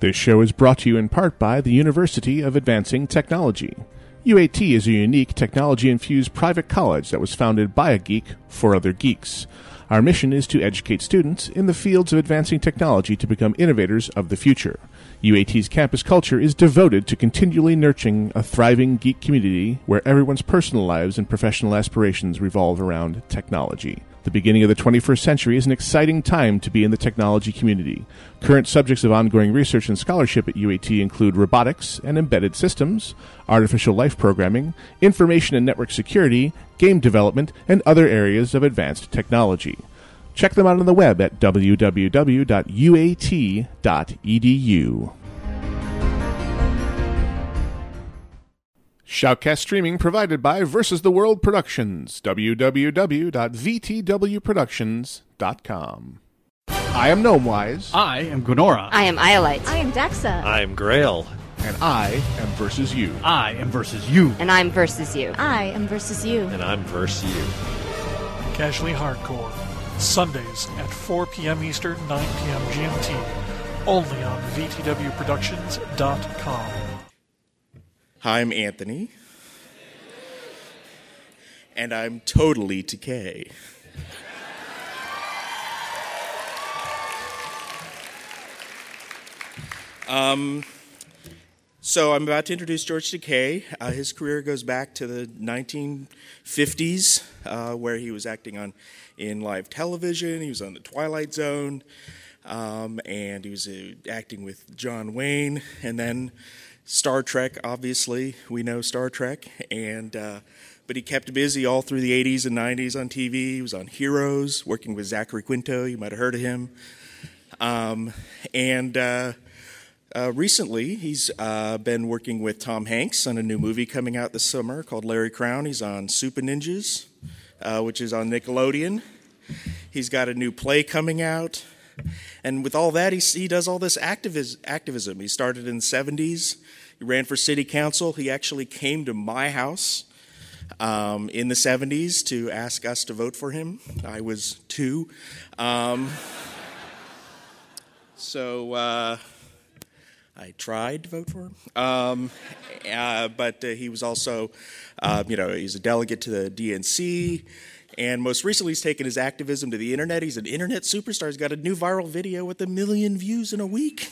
This show is brought to you in part by the University of Advancing Technology. UAT is a unique technology infused private college that was founded by a geek for other geeks. Our mission is to educate students in the fields of advancing technology to become innovators of the future. UAT's campus culture is devoted to continually nurturing a thriving geek community where everyone's personal lives and professional aspirations revolve around technology. The beginning of the 21st century is an exciting time to be in the technology community. Current subjects of ongoing research and scholarship at UAT include robotics and embedded systems, artificial life programming, information and network security, game development, and other areas of advanced technology. Check them out on the web at www.uat.edu. Shoutcast streaming provided by Versus the World Productions. www.vtwproductions.com. I am Gnomewise, I am Gwenora. I am Iolite. I am Dexa. I'm Grail. and I am Versus You. I am versus you. and I'm versus you. I am versus you. And I'm Verse You. Casually Hardcore. Sundays at 4 p.m. Eastern, 9 p.m. GMT. Only on VTWProductions.com. Hi, I'm Anthony. And I'm totally Decay. Um, so I'm about to introduce George Takei. Uh, his career goes back to the 1950s, uh, where he was acting on in live television. He was on The Twilight Zone, um, and he was uh, acting with John Wayne, and then Star Trek. Obviously, we know Star Trek, and uh, but he kept busy all through the 80s and 90s on TV. He was on Heroes, working with Zachary Quinto. You might have heard of him. Um, and uh, uh, recently, he's uh, been working with Tom Hanks on a new movie coming out this summer called Larry Crowne. He's on Supah Ninjas, uh, which is on Nickelodeon. He's got a new play coming out. And with all that, he, he does all this activis- activism. He started in the 70s. He ran for city council. He actually came to my house um, in the 70s to ask us to vote for him. I was two. Um, so uh, I tried to vote for him. Um, uh, but uh, he was also, uh, you know, he's a delegate to the DNC. And most recently, he's taken his activism to the internet. He's an internet superstar. He's got a new viral video with a million views in a week.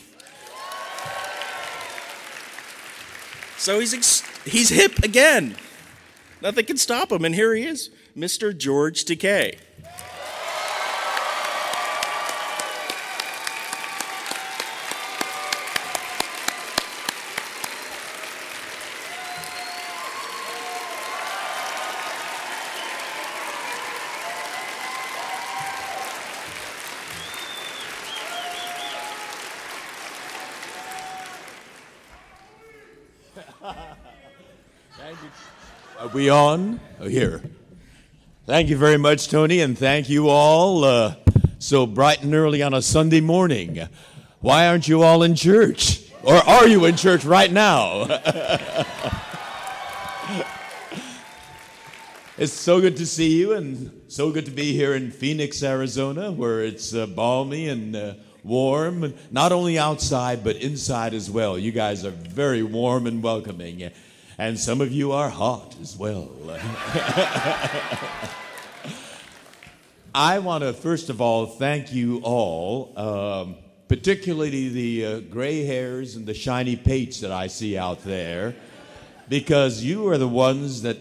So he's, ex- he's hip again. Nothing can stop him. And here he is, Mr. George Takei. Are we on? Oh, here. Thank you very much, Tony, and thank you all. Uh, so bright and early on a Sunday morning. Why aren't you all in church? Or are you in church right now? it's so good to see you, and so good to be here in Phoenix, Arizona, where it's uh, balmy and uh, warm, not only outside, but inside as well. You guys are very warm and welcoming and some of you are hot as well. I want to first of all thank you all, um, particularly the uh, gray hairs and the shiny pates that I see out there, because you are the ones that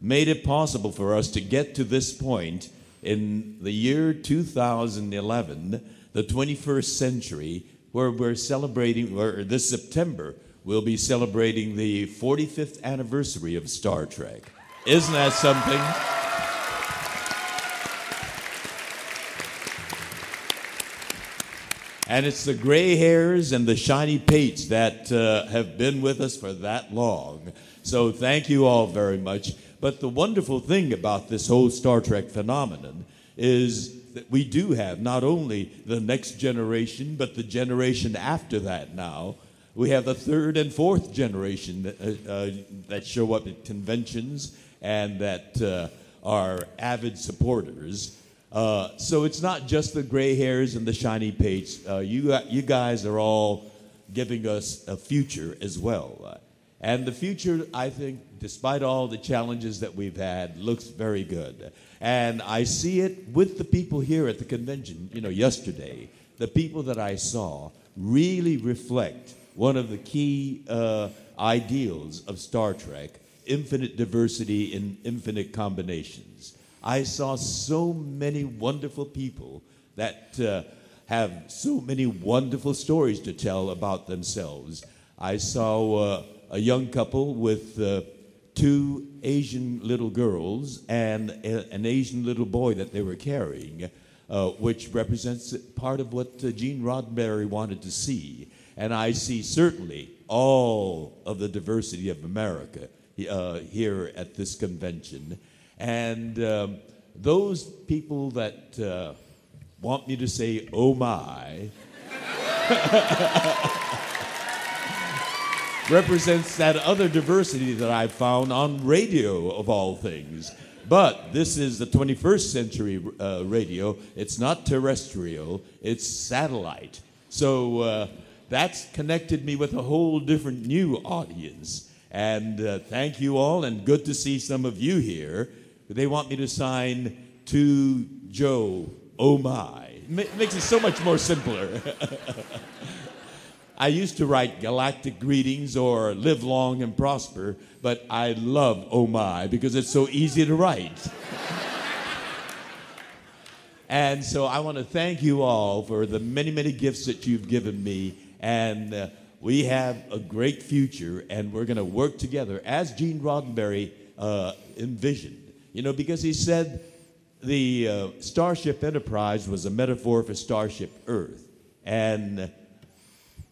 made it possible for us to get to this point in the year 2011, the 21st century, where we're celebrating, or this September, we'll be celebrating the 45th anniversary of Star Trek. Isn't that something? And it's the gray hairs and the shiny pates that uh, have been with us for that long. So thank you all very much. But the wonderful thing about this whole Star Trek phenomenon is that we do have not only the next generation, but the generation after that now. We have the third and fourth generation that, uh, uh, that show up at conventions and that uh, are avid supporters. Uh, so it's not just the gray hairs and the shiny pates. Uh, you, you guys are all giving us a future as well. And the future, I think, despite all the challenges that we've had, looks very good. And I see it with the people here at the convention, you know, yesterday. The people that I saw really reflect one of the key uh, ideals of Star Trek infinite diversity in infinite combinations. I saw so many wonderful people that uh, have so many wonderful stories to tell about themselves. I saw uh, a young couple with uh, two Asian little girls and a, an Asian little boy that they were carrying, uh, which represents part of what uh, Gene Roddenberry wanted to see. And I see certainly all of the diversity of America uh, here at this convention. And um, those people that uh, want me to say, oh my, represents that other diversity that I've found on radio, of all things. But this is the 21st century uh, radio. It's not terrestrial, it's satellite. So uh, that's connected me with a whole different new audience. And uh, thank you all, and good to see some of you here. They want me to sign to Joe, oh my. It makes it so much more simpler. I used to write galactic greetings or live long and prosper, but I love oh my because it's so easy to write. and so I want to thank you all for the many, many gifts that you've given me. And uh, we have a great future, and we're going to work together as Gene Roddenberry uh, envisioned. You know, because he said the uh, Starship Enterprise was a metaphor for Starship Earth. And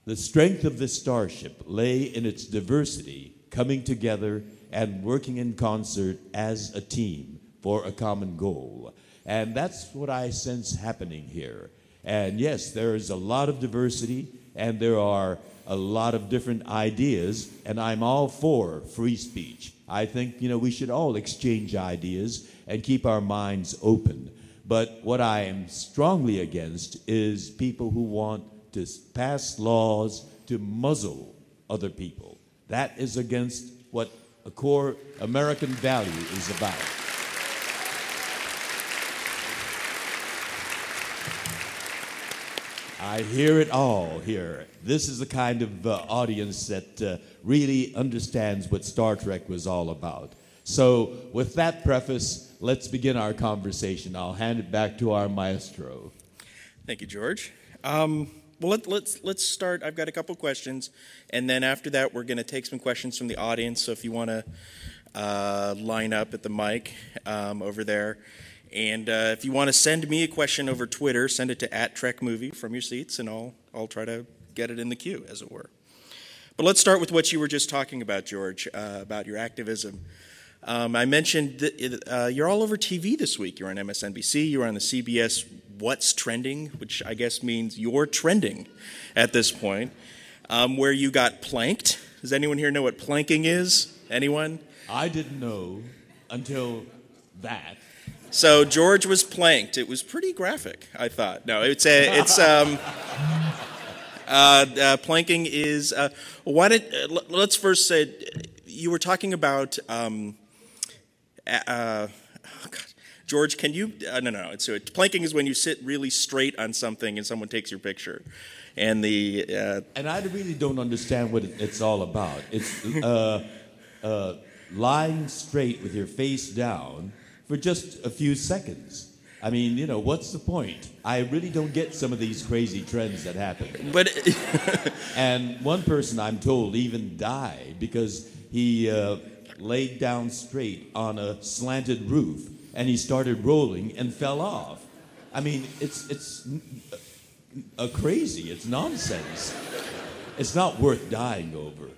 the strength of this starship lay in its diversity, coming together and working in concert as a team for a common goal. And that's what I sense happening here. And yes, there is a lot of diversity and there are a lot of different ideas, and I'm all for free speech. I think, you know, we should all exchange ideas and keep our minds open. But what I am strongly against is people who want to pass laws to muzzle other people. That is against what a core American value is about. I hear it all here. This is the kind of uh, audience that uh, really understands what Star Trek was all about. So, with that preface, let's begin our conversation. I'll hand it back to our maestro. Thank you, George. Um, well, let, us let's, let's start. I've got a couple questions, and then after that, we're going to take some questions from the audience. So if you want to uh, line up at the mic um, over there, and uh, if you want to send me a question over Twitter, send it to at Trek Movie from your seats, and I'll I'll try to get it in the queue, as it were. But let's start with what you were just talking about, George, uh, about your activism. Um, I mentioned that uh, you're all over TV this week. You're on MSNBC. You're on the CBS What's Trending, which I guess means you're trending at this point, um, where you got planked. Does anyone here know what planking is? Anyone? I didn't know until that. So George was planked. It was pretty graphic, I thought. No, it's a, it's um, uh, uh, planking is. Uh, why did uh, let's first say you were talking about. Um, uh, oh God, George, can you? Uh, no, no, no. It's, planking is when you sit really straight on something and someone takes your picture. And the uh, and I really don't understand what it's all about. It's uh, uh, lying straight with your face down for just a few seconds. I mean, you know, what's the point? I really don't get some of these crazy trends that happen. But and one person I'm told even died because he uh, laid down straight on a slanted roof and he started rolling and fell off. I mean, it's it's a crazy. It's nonsense. It's not worth dying over.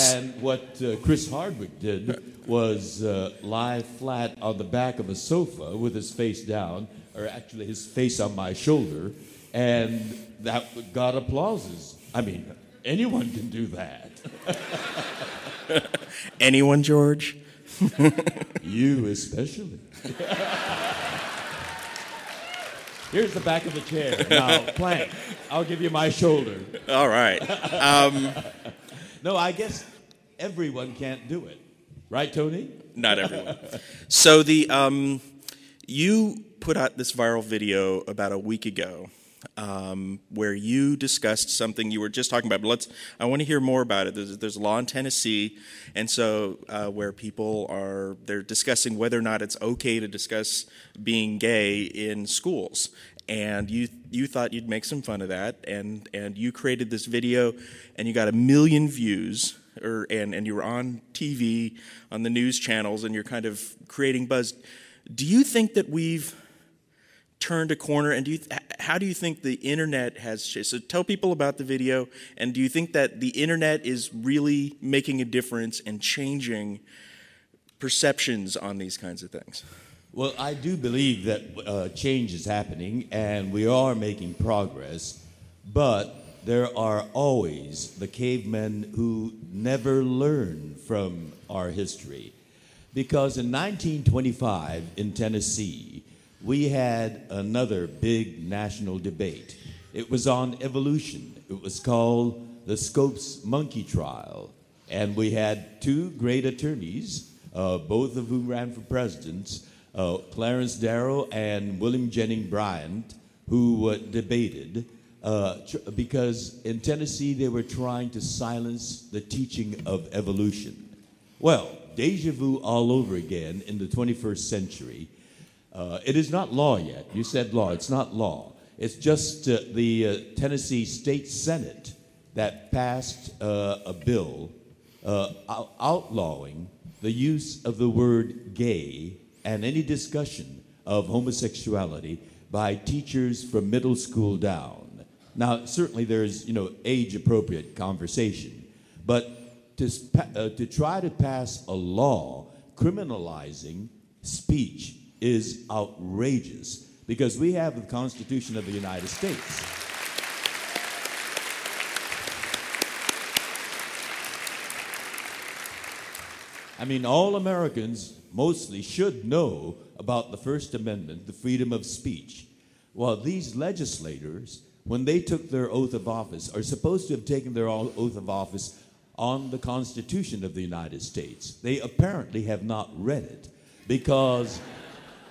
And what uh, Chris Hardwick did was uh, lie flat on the back of a sofa with his face down, or actually his face on my shoulder, and that got applauses. I mean, anyone can do that. anyone, George? you especially. Here's the back of the chair. Now, plank. I'll give you my shoulder. All right. Um, No, I guess everyone can't do it. Right, Tony? not everyone. So the um, you put out this viral video about a week ago um, where you discussed something you were just talking about. But let's. I want to hear more about it. There's, there's a law in Tennessee, and so uh, where people are they're discussing whether or not it's okay to discuss being gay in schools. And you you thought you'd make some fun of that, and and you created this video, and you got a million views or and, and you were on TV on the news channels and you're kind of creating buzz. Do you think that we've turned a corner and do you how do you think the internet has changed? So tell people about the video and do you think that the internet is really making a difference and changing perceptions on these kinds of things? Well, I do believe that uh, change is happening and we are making progress, but there are always the cavemen who never learn from our history. Because in 1925 in Tennessee, we had another big national debate. It was on evolution. It was called the Scopes Monkey Trial. And we had two great attorneys, uh, both of whom ran for presidents, uh, Clarence Darrow and William Jennings Bryant, who uh, debated tr- because in Tennessee they were trying to silence the teaching of evolution. Well, deja vu all over again in the 21st century. Uh, it is not law yet. You said law. It's not law. It's just uh, the uh, Tennessee State Senate that passed uh, a bill uh, outlawing the use of the word gay and any discussion of homosexuality by teachers from middle school down. Now, certainly there's, you know, age-appropriate conversation, but to, uh, to try to pass a law criminalizing speech is outrageous because we have the Constitution of the United States. I mean, all Americans mostly should know about the First Amendment, the freedom of speech. Well, these legislators, when they took their oath of office, are supposed to have taken their oath of office on the Constitution of the United States. They apparently have not read it because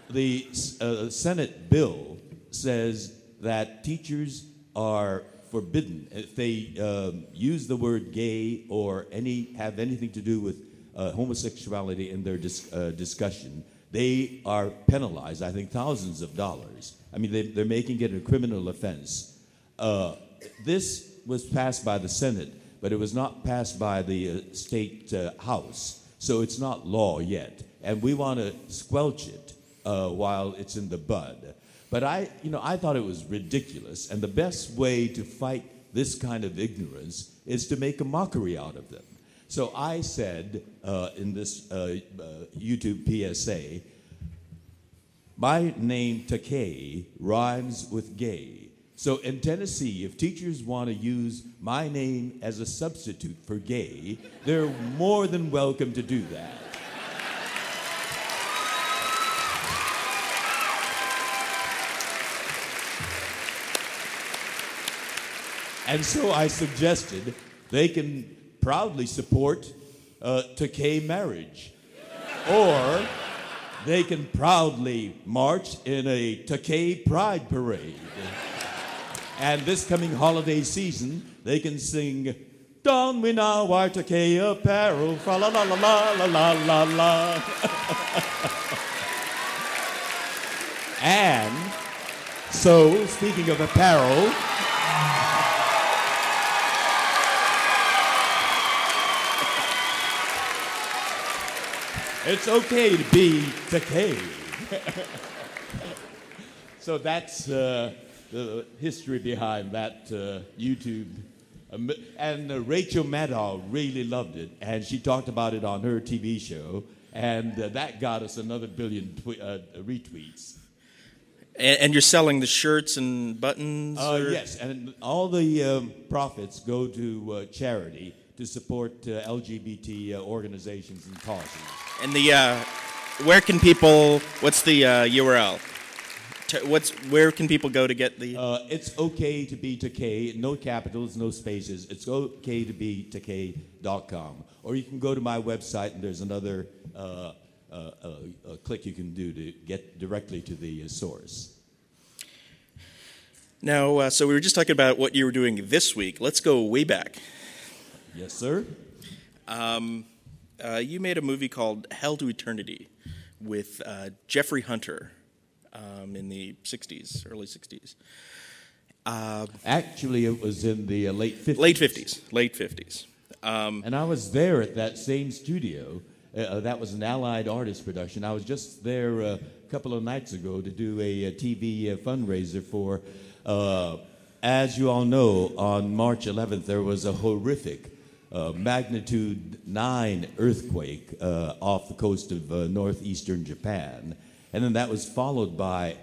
the uh, Senate bill says that teachers are forbidden if they um, use the word gay or any have anything to do with uh, homosexuality in their dis- uh, discussion. They are penalized, I think, thousands of dollars. I mean, they, they're making it a criminal offense. Uh, this was passed by the Senate, but it was not passed by the uh, state uh, house, so it's not law yet. And we want to squelch it uh, while it's in the bud. But I, you know, I thought it was ridiculous, and the best way to fight this kind of ignorance is to make a mockery out of them. So I said uh, in this uh, uh, YouTube PSA, my name Takei rhymes with gay. So in Tennessee, if teachers want to use my name as a substitute for gay, they're more than welcome to do that. And so I suggested they can proudly support uh, Takei marriage. or they can proudly march in a Takei pride parade. and this coming holiday season, they can sing, Don we now wear Takei apparel, fa la la la la la la la. and so, speaking of apparel, It's okay to be Takei. so that's uh, the history behind that uh, YouTube. Um, and uh, Rachel Maddow really loved it, and she talked about it on her TV show, and uh, that got us another billion tw- uh, retweets. And, and you're selling the shirts and buttons? Uh, or- yes, and all the um, profits go to uh, charity to support uh, LGBT uh, organizations and causes. And the uh, where can people? What's the uh, URL? T- what's where can people go to get the? Uh, it's okay to be Takei, no capitals, no spaces. It's okay to be Takei.com. Or you can go to my website and there's another uh, uh, uh, uh click you can do to get directly to the uh, source. Now, uh, so we were just talking about what you were doing this week. Let's go way back. Yes, sir. Um, you made a movie called Hell to Eternity with Jeffrey Hunter um, in the 60s, early 60s. Uh, Actually, it was in the uh, late 50s. Late 50s, late 50s. Um, and I was there at that same studio. Uh, uh that was an Allied Artist production. I was just there uh, a couple of nights ago to do a, a TV uh, fundraiser for. as you all know, on March 11th, there was a horrific magnitude 9 earthquake off the coast of northeastern Japan. And then that was followed by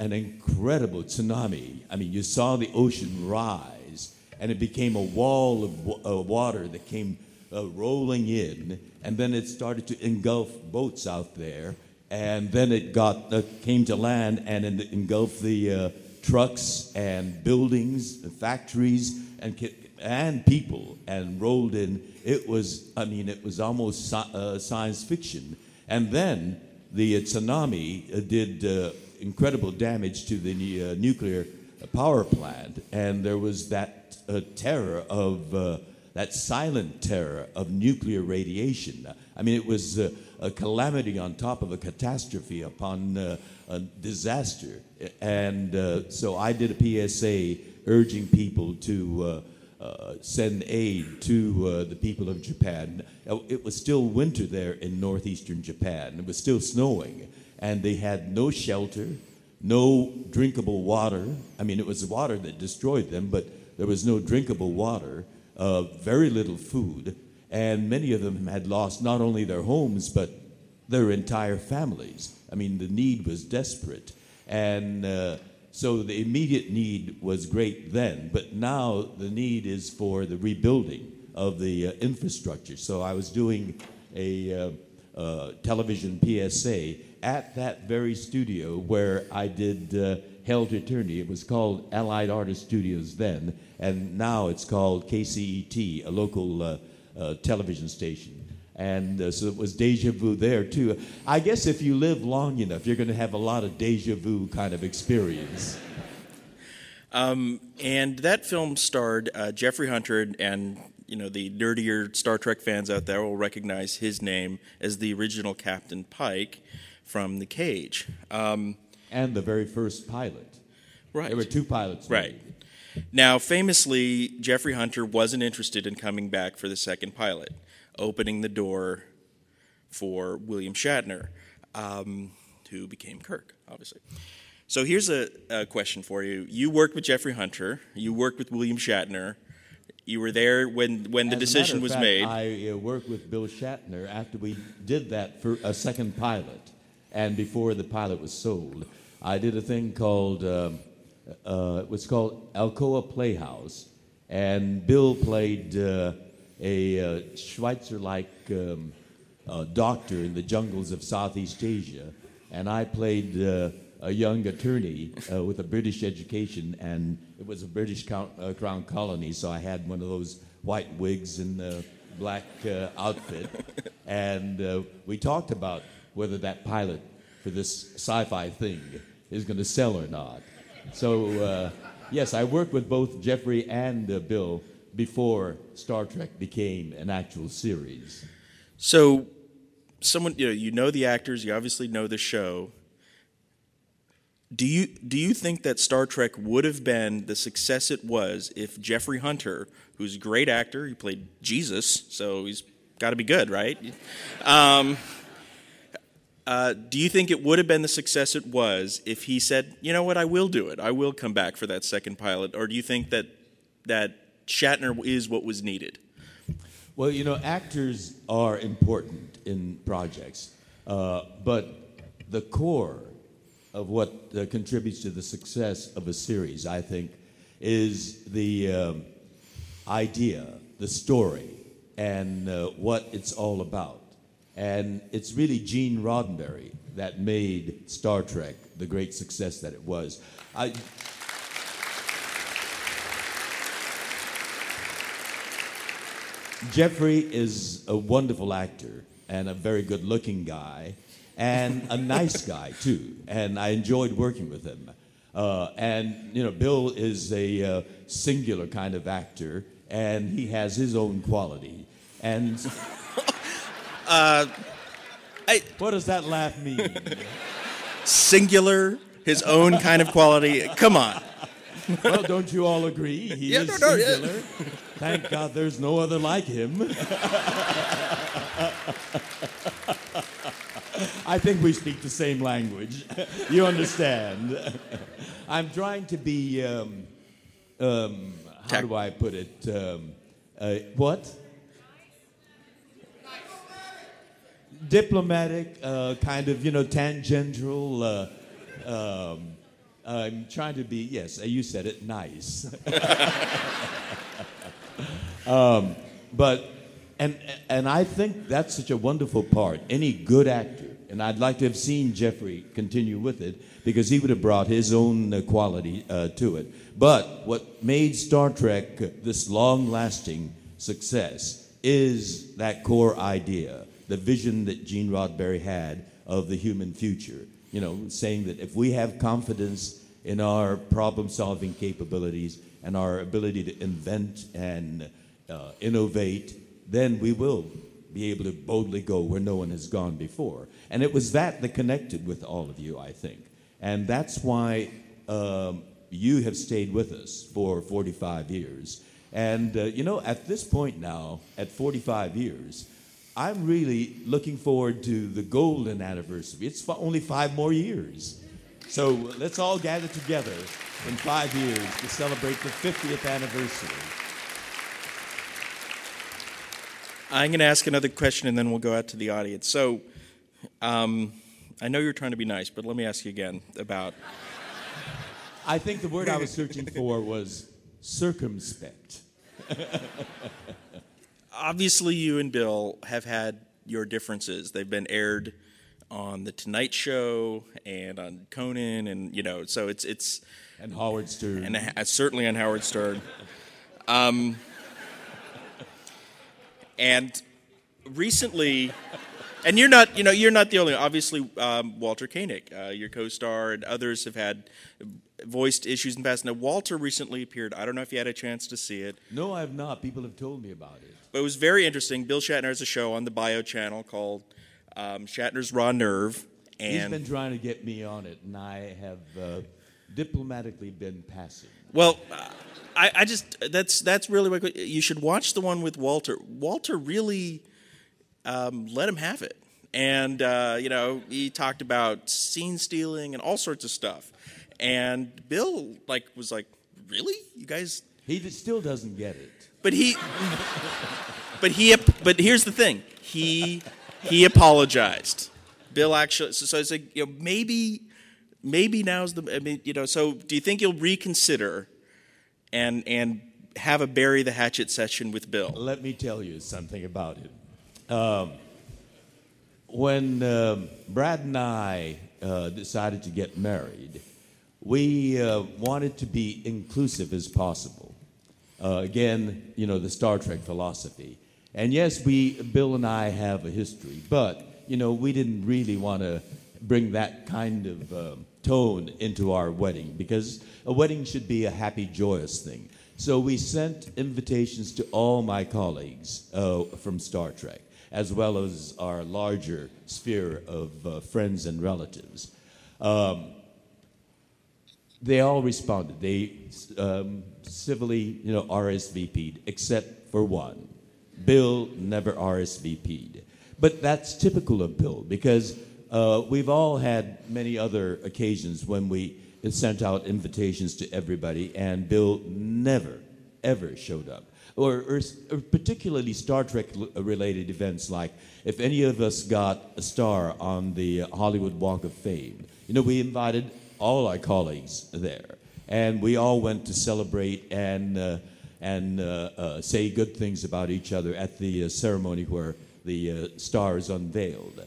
an incredible tsunami. I mean, you saw the ocean rise, and it became a wall of w- uh, water that came uh, rolling in, and then it started to engulf boats out there, and then it got uh, came to land and engulfed the uh, trucks and buildings, and factories, and and people, and rolled in. It was, I mean, it was almost uh, science fiction, and then the tsunami uh, did uh, incredible damage to the uh, nuclear power plant, and there was that terror of that silent terror of nuclear radiation. I mean, it was uh, a calamity on top of a catastrophe upon uh, a disaster. And uh, so I did a PSA urging people to uh, send aid to uh, the people of Japan. It was still winter there in northeastern Japan. It was still snowing, and they had no shelter, no drinkable water. I mean, it was water that destroyed them, but there was no drinkable water, uh, very little food, and many of them had lost not only their homes, but their entire families. I mean, the need was desperate. And uh, so the immediate need was great then, but now the need is for the rebuilding of the uh, infrastructure. So I was doing a uh, uh, television PSA at that very studio where I did uh, to Eternity. It was called Allied Artist Studios then, and now it's called KCET, a local uh, uh, television station. And uh, so it was deja vu there too. I guess if you live long enough, you're going to have a lot of deja vu kind of experience. Um, and that film starred uh, Jeffrey Hunter, and you know the nerdier Star Trek fans out there will recognize his name as the original Captain Pike from The Cage. Um, and the very first pilot. Right. There were two pilots. Right. Made. Now, famously, Jeffrey Hunter wasn't interested in coming back for the second pilot opening the door for William Shatner, um, who became Kirk, obviously. So here's a, a, question for you. You worked with Jeffrey Hunter. You worked with William Shatner. You were there when, when the As decision was fact, made. I uh, worked with Bill Shatner after we did that for a second pilot, and before the pilot was sold. I did a thing called uh, uh, it was called Alcoa Playhouse, and Bill played uh, a uh, Schweitzer-like um, uh, doctor in the jungles of Southeast Asia, and I played uh, a young attorney uh, with a British education, and it was a British count, uh, crown colony, so I had one of those white wigs and the black uh, outfit, and we talked about whether that pilot for this sci-fi thing is going to sell or not. So yes, I worked with both Jeffrey and Bill before Star Trek became an actual series. So, someone you know, you know the actors, you obviously know the show. Do you do you think that Star Trek would have been the success it was if Jeffrey Hunter, who's a great actor, he played Jesus, so he's got to be good, right? Um, uh, do you think it would have been the success it was if he said, "You know what? I will do it. I will come back for that second pilot," or do you think that that Shatner is what was needed? Well, you know, actors are important in projects, uh, but the core of what uh, contributes to the success of a series, I think, is the um, idea, the story, and uh, what it's all about. And it's really Gene Roddenberry that made Star Trek the great success that it was. I, Jeffrey is a wonderful actor and a very good looking guy and a nice guy too. And I enjoyed working with him. Uh, and, you know, Bill is a uh, singular kind of actor and he has his own quality. And. Uh, I, what does that laugh mean? Singular, his own kind of quality. Come on. well, don't you all agree? He yeah, is no, no, singular. Yeah. Thank God there's no other like him. I think we speak the same language. you understand. I'm trying to be, um, um, how do I put it? Um, uh, what? Diplomatic, uh, kind of, you know, tangential. Uh, um, I'm trying to be, yes, you said it, nice. um, but, and, and I think that's such a wonderful part. Any good actor, and I'd like to have seen Jeffrey continue with it because he would have brought his own uh, quality uh, to it. But what made Star Trek this long lasting success is that core idea, the vision that Gene Roddenberry had of the human future. You know, saying that if we have confidence in our problem solving capabilities and our ability to invent and uh, innovate, then we will be able to boldly go where no one has gone before. And it was that that connected with all of you, I think. And that's why um, you have stayed with us for 45 years. And, uh, you know, at this point now, at 45 years, I'm really looking forward to the golden anniversary. It's only five more years. So let's all gather together in five years to celebrate the 50th anniversary. I'm going to ask another question and then we'll go out to the audience. So, um, I know you're trying to be nice, but let me ask you again about. I think the word I was searching for was circumspect. Obviously, you and Bill have had your differences. They've been aired on the Tonight Show and on Conan, and you know, so it's it's and Howard Stern, and uh, certainly on Howard Stern. Um, and recently, and you're not, you know, you're not the only. Obviously, um, Walter Koenig, uh, your co-star, and others have had voiced issues in the past. Now, Walter recently appeared. I don't know if you had a chance to see it. No, I have not. People have told me about it. But it was very interesting. Bill Shatner has a show on the Bio channel called um, Shatner's Raw Nerve. And He's been trying to get me on it, and I have uh, diplomatically been passive. Well, I, I, just that's that's really what you should watch the one with Walter. Walter really um, let him have it, and uh, you know he talked about scene stealing and all sorts of stuff. And Bill like was like, "Really, you guys?" He still doesn't get it. But he, but he, but here's the thing: he he apologized. Bill actually, so, so I said, you know, maybe, maybe now's the, I mean, you know, so do you think you'll reconsider and and have a bury the hatchet session with Bill? Let me tell you something about it. Um, when um, Brad and I uh, decided to get married, we uh, wanted to be inclusive as possible. Uh, again, you know, the Star Trek philosophy. And yes, we, Bill and I have a history, but, you know, we didn't really want to bring that kind of um, tone into our wedding because a wedding should be a happy, joyous thing. So we sent invitations to all my colleagues uh, from Star Trek, as well as our larger sphere of uh, friends and relatives. Um, they all responded. They um, civilly, you know, RSVP'd, except for one. Bill never RSVP'd. But that's typical of Bill because uh, we've all had many other occasions when we sent out invitations to everybody, and Bill never, ever showed up. Or, or, or particularly Star Trek related events like if any of us got a star on the Hollywood Walk of Fame, you know, we invited all our colleagues there. And we all went to celebrate and, uh, and uh, uh, say good things about each other at the uh, ceremony where the uh, star is unveiled.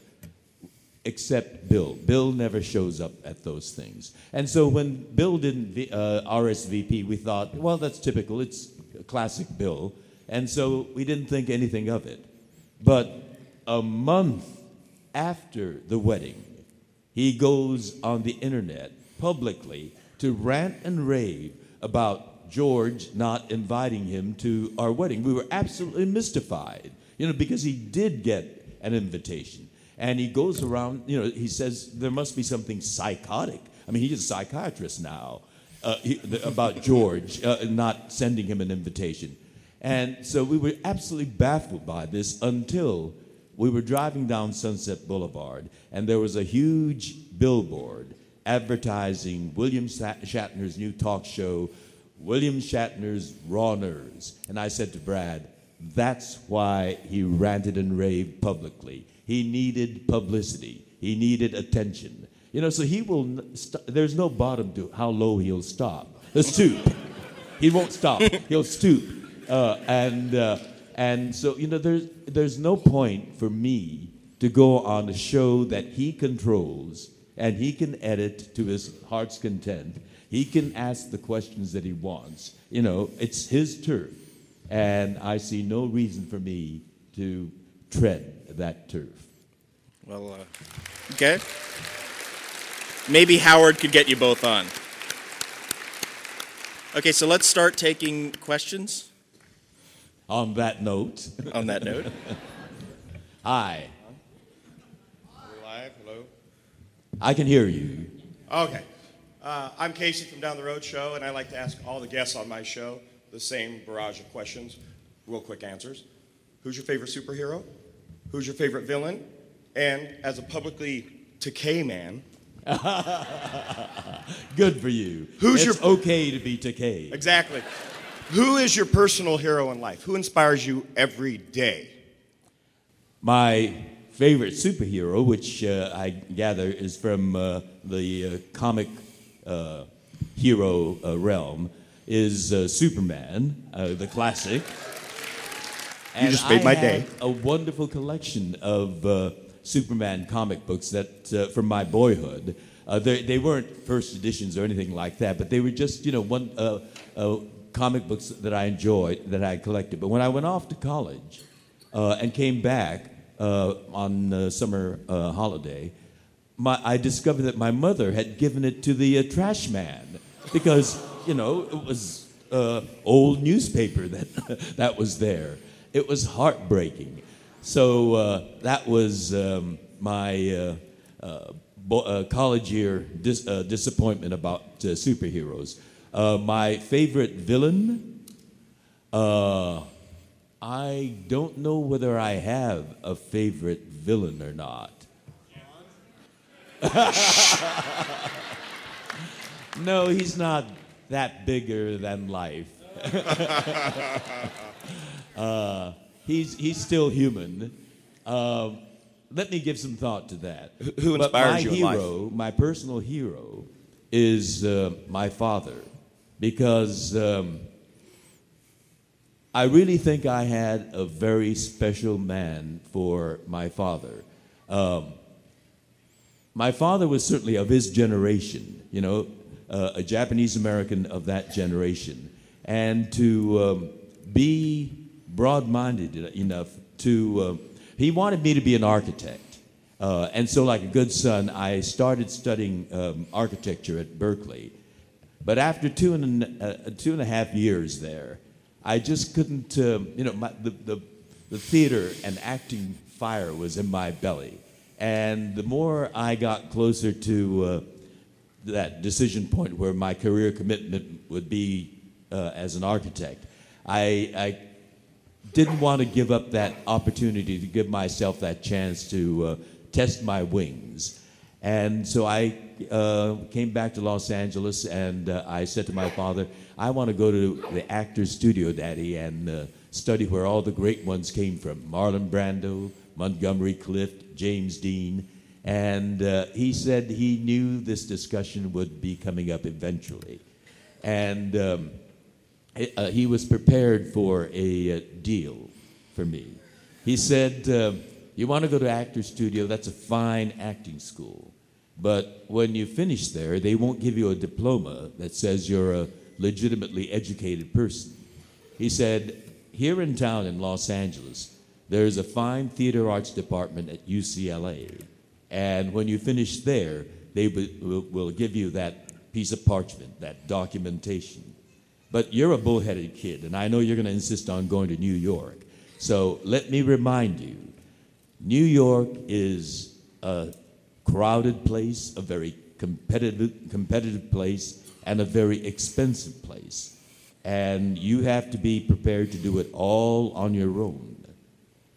Except Bill. Bill never shows up at those things. And so when Bill didn't uh, RSVP, we thought, well, that's typical. It's classic Bill. And so we didn't think anything of it. But a month after the wedding, he goes on the internet publicly to rant and rave about George not inviting him to our wedding. We were absolutely mystified, you know, because he did get an invitation. And he goes around, you know, he says there must be something psychotic. I mean, he's a psychiatrist now uh, he, the, about George uh, not sending him an invitation. And so we were absolutely baffled by this until we were driving down Sunset Boulevard, and there was a huge billboard advertising William Shatner's new talk show, William Shatner's Raw Nerves. And I said to Brad, that's why he ranted and raved publicly. He needed publicity, he needed attention. You know, so he will, st- there's no bottom to how low he'll stop. The stoop. he won't stop, he'll stoop. Uh, and, uh, and so, you know, there's, there's no point for me to go on a show that he controls and he can edit to his heart's content. He can ask the questions that he wants. You know, it's his turf. And I see no reason for me to tread that turf. Well, uh, okay. Maybe Howard could get you both on. Okay, so let's start taking questions. On that note, On that note, hi. Are we live? Hello? I can hear you. Okay. Uh, I'm Casey from Down the Road Show, and I like to ask all the guests on my show the same barrage of questions, real quick answers. Who's your favorite superhero? Who's your favorite villain? And as a publicly Takei man, Good for you. Who's it's your- okay to be Takei? exactly. Who is your personal hero in life? Who inspires you every day? My favorite superhero, which uh, I gather is from uh, the uh, comic uh, hero uh, realm, is uh, Superman, uh, the classic. And just made I my have day. A wonderful collection of uh, Superman comic books that uh, from my boyhood. Uh, they, they weren't first editions or anything like that, but they were just you know one uh, uh, comic books that I enjoyed that I collected. But when I went off to college uh, and came back uh, on uh, summer uh, holiday, my, I discovered that my mother had given it to the uh, trash man because you know it was uh, old newspaper that that was there. It was heartbreaking. So uh, that was um, my uh, uh, bo- uh, college year dis- disappointment about superheroes. My favorite villain. I don't know whether I have a favorite villain or not. no, he's not that bigger than life. uh, he's, he's still human. Um, let me give some thought to that. who But my inspires you in life? hero, my personal hero, is uh, my father, because um, I really think I had a very special man for my father. Um, my father was certainly of his generation, you know, uh, a Japanese American of that generation. And to um, be broad minded enough to, uh, he wanted me to be an architect. Uh, and so, like a good son, I started studying um, architecture at Berkeley. But after two and, a- uh, two and a half years there, I just couldn't, um, you know, my, the, the, the theater and acting fire was in my belly. And the more I got closer to uh, that decision point where my career commitment would be uh, as an architect, I, I didn't want to give up that opportunity to give myself that chance to uh, test my wings. And so I uh, came back to Los Angeles and uh, I said to my father, I want to go to the actor's studio, Daddy, and uh, study where all the great ones came from Marlon Brando, Montgomery Clift, James Dean. And uh, he said he knew this discussion would be coming up eventually. And um, uh, he was prepared for a uh, deal for me. He said, uh, You want to go to actor studio, that's a fine acting school. But when you finish there, they won't give you a diploma that says you're a legitimately educated person. He said, Here in town in Los Angeles, there's a fine theater arts department at UCLA. And when you finish there, they will, give you that piece of parchment, that documentation. But you're a bullheaded kid, and I know you're going to insist on going to New York. So let me remind you New York is a crowded place, a very competitive, competitive place, and a very expensive place. And you have to be prepared to do it all on your own.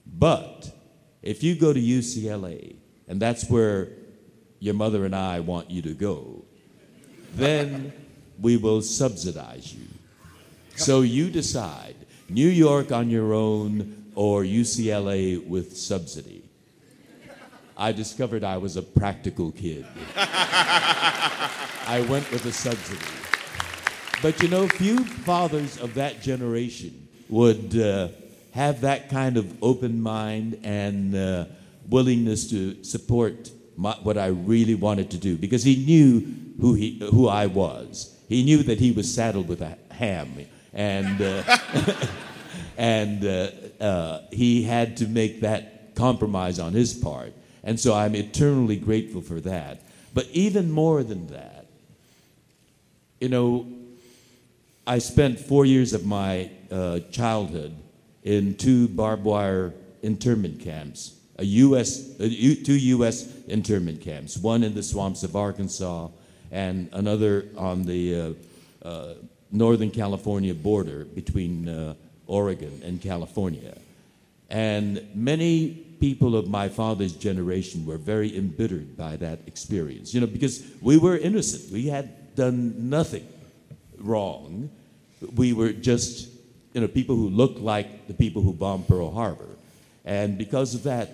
But if you go to UCLA, and that's where your mother and I want you to go, then we will subsidize you. So you decide New York on your own or UCLA with subsidy. I discovered I was a practical kid. I went with a subsidy. But you know, few fathers of that generation would uh, have that kind of open mind and uh, willingness to support my, what I really wanted to do because he knew who, he, who I was. He knew that he was saddled with a ham and, uh, and uh, uh, he had to make that compromise on his part. And so I'm eternally grateful for that. But even more than that, you know, I spent four years of my uh, childhood in two barbed wire internment camps, a U.S. Uh, two U.S. internment camps, one in the swamps of Arkansas and another on the uh, uh Northern California border between uh, Oregon and California. And many people of my father's generation were very embittered by that experience, you know, because we were innocent. We had done nothing wrong. We were just, you know, people who looked like the people who bombed Pearl Harbor. And because of that,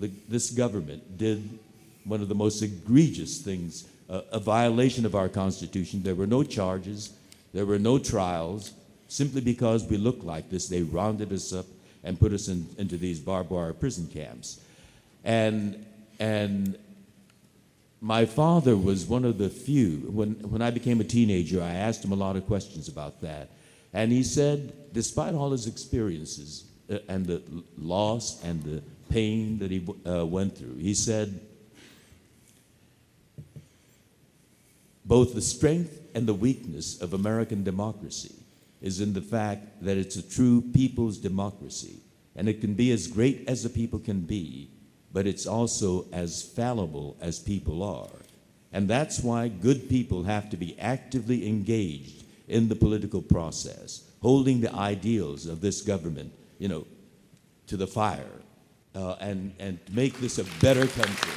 the, this government did one of the most egregious things, uh, a violation of our Constitution. There were no charges, there were no trials. Simply because we looked like this, they rounded us up and put us in, into these barbed wire prison camps. And, and my father was one of the few. When, when I became a teenager, I asked him a lot of questions about that. And he said, despite all his experiences uh, and the loss and the pain that he uh, went through, he said, both the strength and the weakness of American democracy is in the fact that it's a true people's democracy. And it can be as great as the people can be, but it's also as fallible as people are. And that's why good people have to be actively engaged in the political process, holding the ideals of this government, you know, to the fire, uh, and, and make this a better country.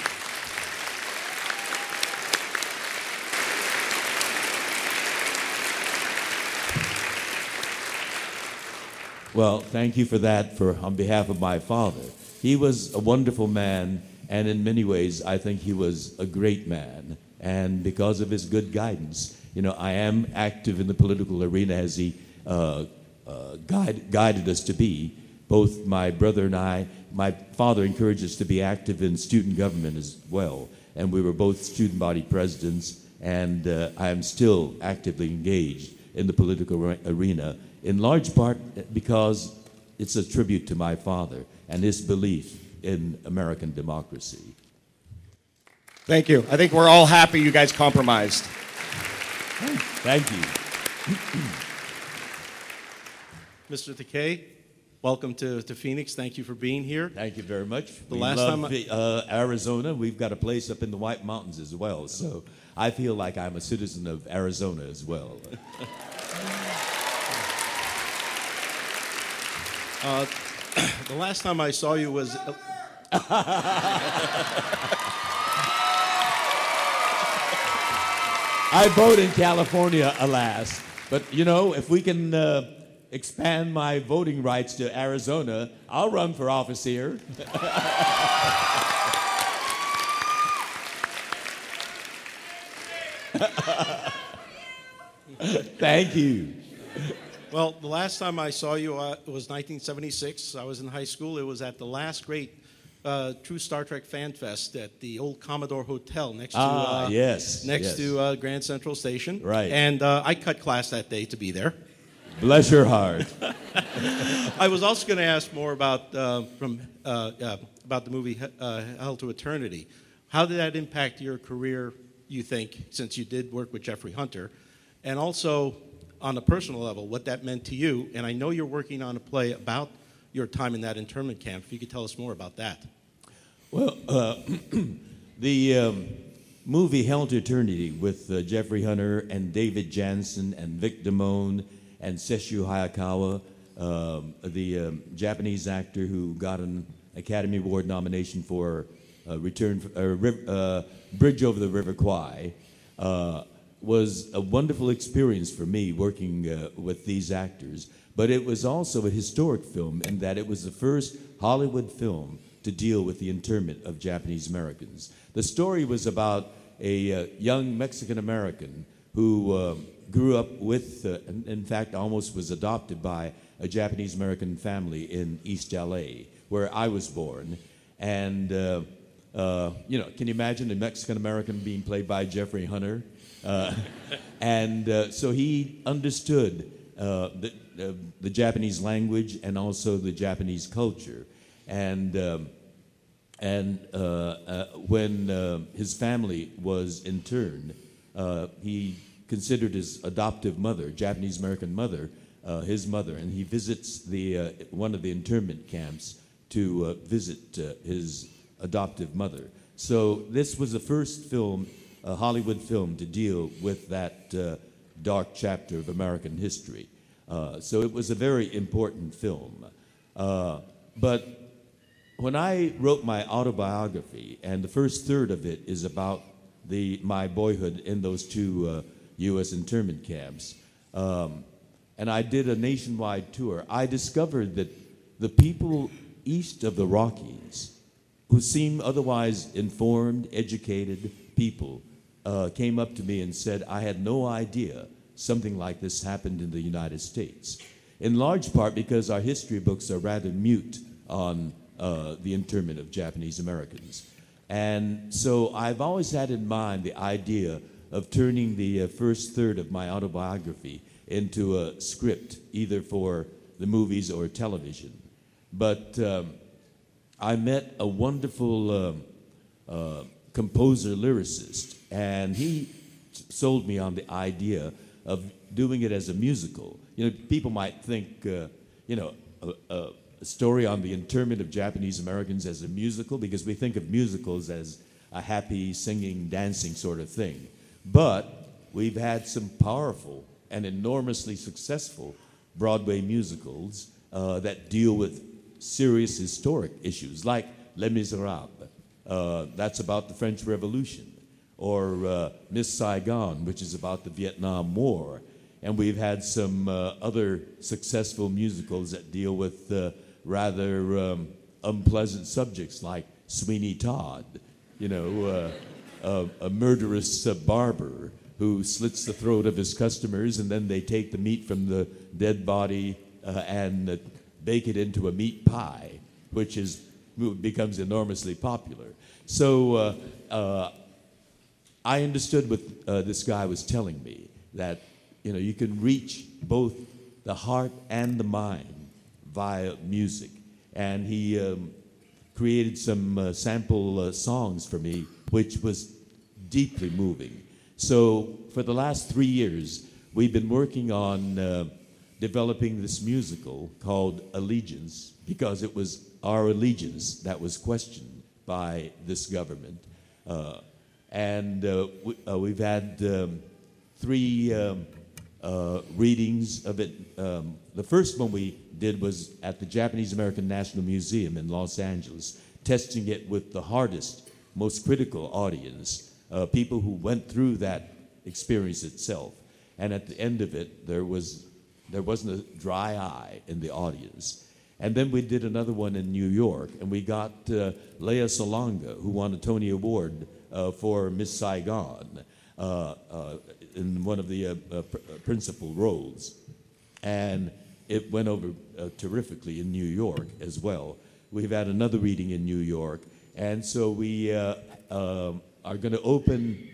Well, thank you for that for on behalf of my father. He was a wonderful man, and in many ways, I think he was a great man. And because of his good guidance, you know, I am active in the political arena as he uh, uh, guide, guided us to be. Both my brother and I, my father encouraged us to be active in student government as well. And we were both student body presidents, and uh, I am still actively engaged in the political arena in large part because it's a tribute to my father and his belief in American democracy. Thank you. I think we're all happy you guys compromised. Thank you. Mr. Takei, welcome to, to Phoenix. Thank you for being here. Thank you very much. The we last love time I- uh, Arizona. We've got a place up in the White Mountains as well, so I feel like I'm a citizen of Arizona as well. Uh, the last time I saw you was. I vote in California, alas. But you know, if we can uh, expand my voting rights to Arizona, I'll run for office here. Thank you. Well, the last time I saw you uh, was 1976. I was in high school. It was at the last great uh, True Star Trek Fan Fest at the old Commodore Hotel next to Ah, uh, yes, next yes. to uh, Grand Central Station. Right. And uh, I cut class that day to be there. Bless your heart. I was also going to ask more about uh, from uh, uh, about the movie uh, Hell to Eternity. How did that impact your career? You think, since you did work with Jeffrey Hunter, and also on a personal level, what that meant to you. And I know you're working on a play about your time in that internment camp. If you could tell us more about that. Well, uh, the um, movie Hell to Eternity with uh, Jeffrey Hunter and David Janssen and Vic Damone and Sessue Hayakawa, um, the um, Japanese actor who got an Academy Award nomination for uh, Return uh, uh, Bridge over the River Kwai, uh, was a wonderful experience for me working uh, with these actors. But it was also a historic film in that it was the first Hollywood film to deal with the internment of Japanese Americans. The story was about a uh, young Mexican American who uh, grew up with, uh, in, fact, almost was adopted by a Japanese American family in East LA, where I was born. And, uh, uh, you know, can you imagine a Mexican American being played by Jeffrey Hunter? Uh, and uh, so he understood uh, the, the Japanese language and also the Japanese culture. And, um, and when his family was interned, he considered his adoptive mother, Japanese American mother, uh, his mother, and he visits the, uh, one of the internment camps to uh, visit uh, his adoptive mother. So this was the first film, a Hollywood film, to deal with that uh, dark chapter of American history. Uh, so it was a very important film. But when I wrote my autobiography, and the first third of it is about the, my boyhood in those two U.S. internment camps, um, and I did a nationwide tour, I discovered that the people east of the Rockies, who seem otherwise informed, educated people, uh, came up to me and said, I had no idea something like this happened in the United States. In large part because our history books are rather mute on uh, the internment of Japanese Americans. And so I've always had in mind the idea of turning the uh, first third of my autobiography into a script, either for the movies or television. But um, I met a wonderful um, uh, composer lyricist, and he sold me on the idea of doing it as a musical. You know, people might think, uh, you know, a, a, a story on the internment of Japanese Americans as a musical because we think of musicals as a happy, singing, dancing sort of thing. But we've had some powerful and enormously successful Broadway musicals uh, that deal with serious historic issues, like Les Miserables. Uh, that's about the French Revolution, or uh, Miss Saigon, which is about the Vietnam War. And we've had some uh, other successful musicals that deal with uh, rather um, unpleasant subjects, like Sweeney Todd, you know, uh, a, a murderous uh, barber who slits the throat of his customers, and then they take the meat from the dead body uh, and uh, bake it into a meat pie, which is becomes enormously popular. So uh, uh, I understood what this guy was telling me that you know you can reach both the heart and the mind via music, and he um, created some uh, sample uh, songs for me, which was deeply moving. So for the last three years, we've been working on uh, developing this musical called Allegiance because it was our allegiance that was questioned by this government. Uh, and uh, we, uh, we've had um, three um, uh, readings of it. Um, the first one we did was at the Japanese American National Museum in Los Angeles, testing it with the hardest, most critical audience, uh, people who went through that experience itself. And at the end of it, there was there wasn't a dry eye in the audience. And then we did another one in New York, and we got uh, Lea Salonga, who won a Tony Award uh, for Miss Saigon uh, uh in one of the uh, pr- principal roles. And it went over terrifically in New York as well. we've had another reading in New York. And so we uh, um are going to open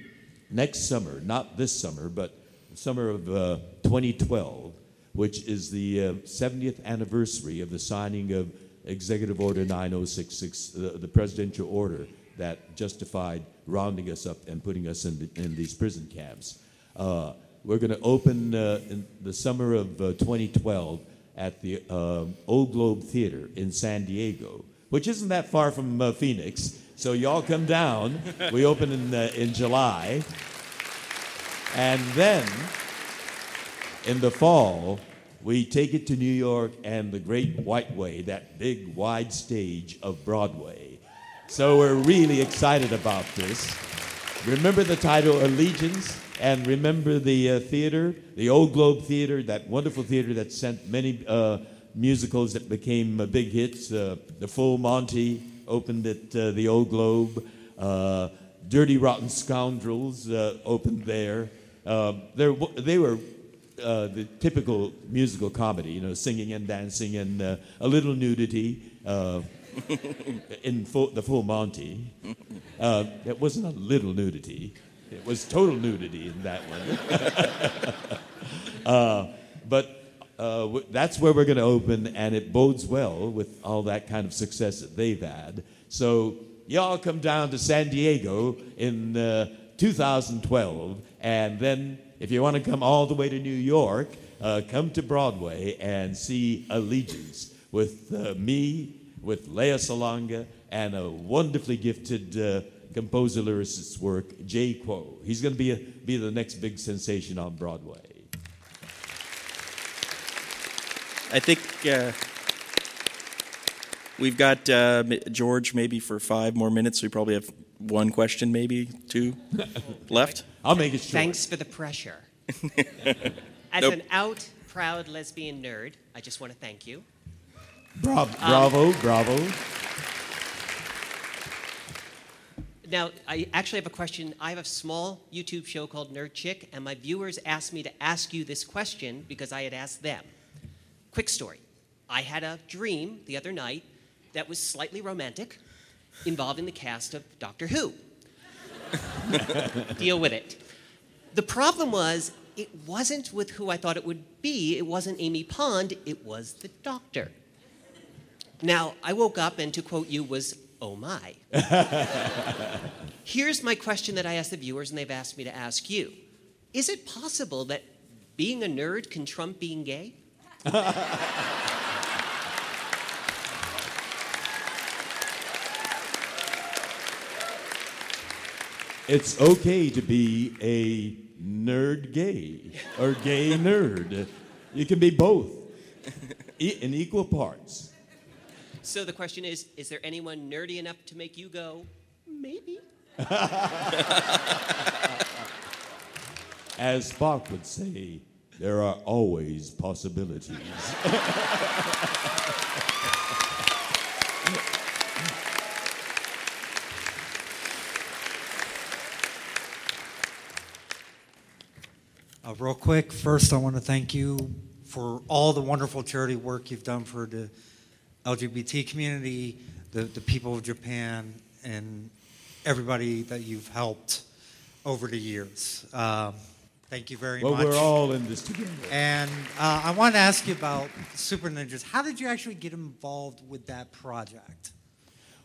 next summer, not this summer, but summer of uh, 2012, which is the uh, 70th anniversary of the signing of Executive Order 9066, uh, the presidential order that justified rounding us up and putting us in, the, in these prison camps. Uh, we're going to open uh, in the summer of uh, 2012 at the um Old Globe Theater in San Diego, which isn't that far from Phoenix. So y'all come down. We open in, uh, in July. And then in the fall, we take it to New York and the Great White Way, that big wide stage of Broadway. So we're really excited about this. Remember the title Allegiance and remember the uh, theater, the Old Globe Theater, that wonderful theater that sent many uh, musicals that became uh, big hits. Uh, the Full Monty opened at uh, the Old Globe. Uh, Dirty Rotten Scoundrels uh, opened there. Uh, they were uh, the typical musical comedy, you know, singing and dancing and a little nudity in full, the full Monty. It wasn't a little nudity; it was total nudity in that one. but uh, that's where we're going to open, and it bodes well with all that kind of success that they've had. So y'all come down to San Diego in uh, 2012, and then if you want to come all the way to New York, uh, come to Broadway and see Allegiance with uh, me, with Lea Salonga, and a wonderfully gifted uh, composer lyricist's work, Jay Kuo. He's going to be, be the next big sensation on Broadway. I think uh, we've got uh, George maybe for five more minutes. We probably have one question, maybe two left. I'll make it short. Thanks for the pressure. As Nope. an out, proud lesbian nerd, I just want to thank you. Bra- bravo, bravo. Now, I actually have a question. I have a small YouTube show called Nerd Chick, and my viewers asked me to ask you this question because I had asked them. Quick story. I had a dream the other night that was slightly romantic involving the cast of Doctor Who. Deal with it. The problem was, it wasn't with who I thought it would be. It wasn't Amy Pond, it was the doctor. Now, I woke up, and to quote you, was, oh my. Here's my question that I asked the viewers, and they've asked me to ask you Is it possible that being a nerd can trump being gay? It's okay to be a nerd gay or gay nerd. You can be both in equal parts. So the question is Is there anyone nerdy enough to make you go, maybe? As Spock would say, there are always possibilities. Uh, real quick, first, I want to thank you for all the wonderful charity work you've done for the LGBT community, the, the people of Japan, and everybody that you've helped over the years. Um, thank you very well, much. we're all in this together. And uh, I want to ask you about Supah Ninjas. How did you actually get involved with that project?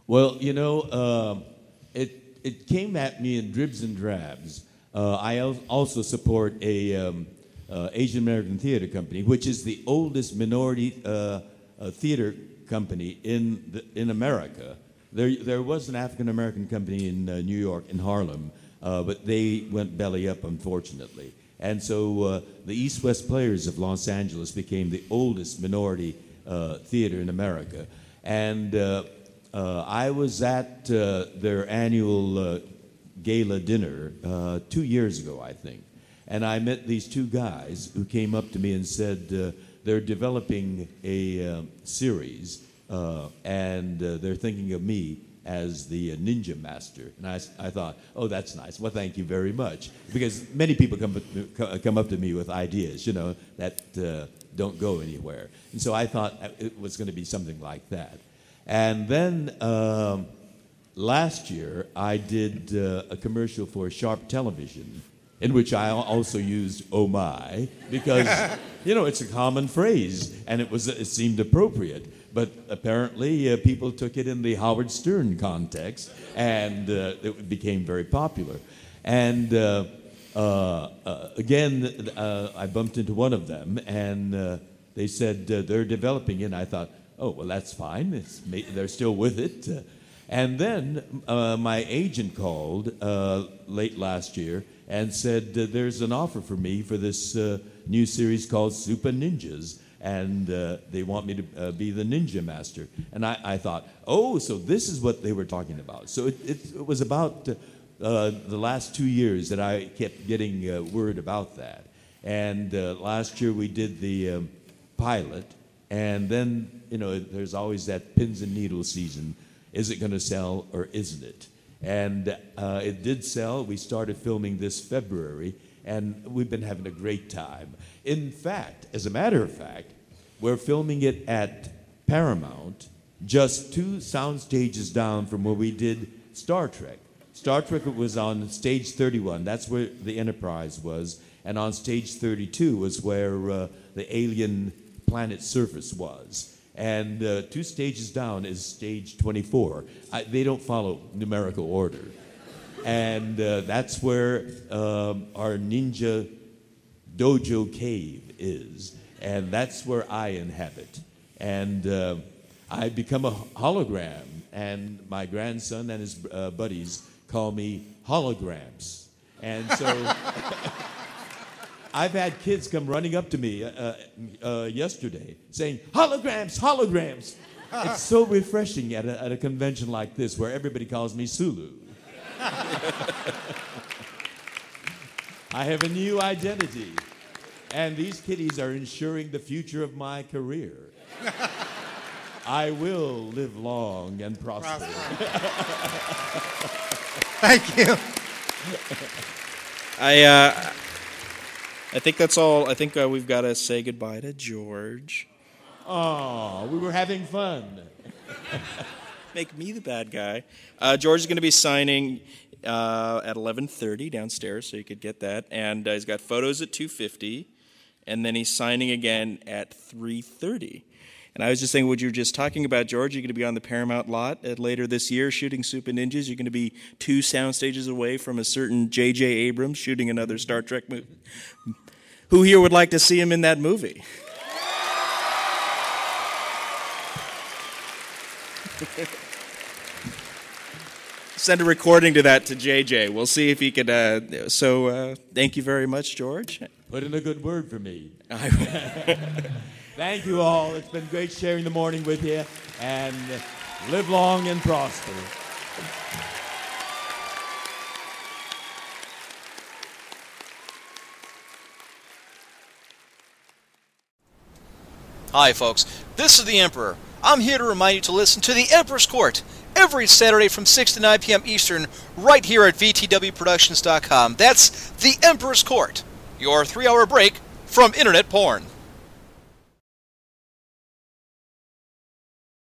Well, you know, um, it, it came at me in dribs and drabs. Uh, I al- also support a um, uh, Asian American theater company, which is the oldest minority uh, uh, theater company in the, in America. There, there was an African American company in uh, New York, in Harlem, uh, but they went belly up, unfortunately. And so uh, the East West Players of Los Angeles became the oldest minority uh, theater in America. And uh, uh, I was at uh, their annual gala dinner two years ago, I think. And I met these two guys who came up to me and said they're developing a series and they're thinking of me as the uh, ninja master. And I, I thought, oh, that's nice. Well, thank you very much. Because many people come, up- come up to me with ideas, you know, that uh, don't go anywhere. And so I thought it was going to be something like that. And then um, last year, I did uh, a commercial for Sharp Television, in which I also used "Oh my" because you know it's a common phrase, and it was it seemed appropriate. But apparently, uh, people took it in the Howard Stern context, and uh, it became very popular. And uh, uh, uh, again, I bumped into one of them, and they said they're developing it. And I thought, oh, well, that's fine. It's they're still with it. And then uh, my agent called uh, late last year and said, there's an offer for me for this uh, new series called Supah Ninjas. And uh, they want me to uh, be the ninja master. And I, I thought, oh, so this is what they were talking about. So it, it, it was about uh, the last two years that I kept getting uh, word about that. And uh, last year we did the um, pilot, and then, you know, there's always that pins and needles season. Is it going to sell or isn't it? And uh, it did sell. We started filming this February, and we've been having a great time. In fact, as a matter of fact, we're filming it at Paramount, just two sound stages down from where we did Star Trek. Star Trek was on stage 31. That's where the Enterprise was. And on stage 32 was where uh, the alien planet surface was. And uh, two stages down is stage 24. I, they don't follow numerical order. And uh, that's where um, our ninja dojo cave is. And that's where I inhabit. And uh, I've become a hologram. And my grandson and his uh, buddies call me Hologramps. And so I've had kids come running up to me uh, uh, yesterday saying, Hologramps, Hologramps. it's so refreshing at a, at a convention like this where everybody calls me Sulu. I have a new identity, and these kitties are ensuring the future of my career. I will live long and prosper. Thank you. I uh, I think that's all. I think uh, we've got to say goodbye to George. Oh, we were having fun. Make me the bad guy. Uh, George is going to be signing uh, at 11:30 downstairs, so you could get that. And uh, he's got photos at 2:50, and then he's signing again at 3:30. And I was just saying, what you were just talking about, George, you're going to be on the Paramount lot at later this year shooting Supah Ninjas. You're going to be two sound stages away from a certain J.J. Abrams shooting another Star Trek movie. Who here would like to see him in that movie? Send a recording to that to JJ. We'll see if he could. Uh, so, uh, thank you very much, George. Put in a good word for me. Thank you all. It's been great sharing the morning with you, and live long and prosper. Hi, folks. This is the Emperor. I'm here to remind you to listen to The Emperor's Court every Saturday from 6 to 9 p.m. Eastern, right here at VTWProductions.com. That's The Emperor's Court, your three hour break from internet porn.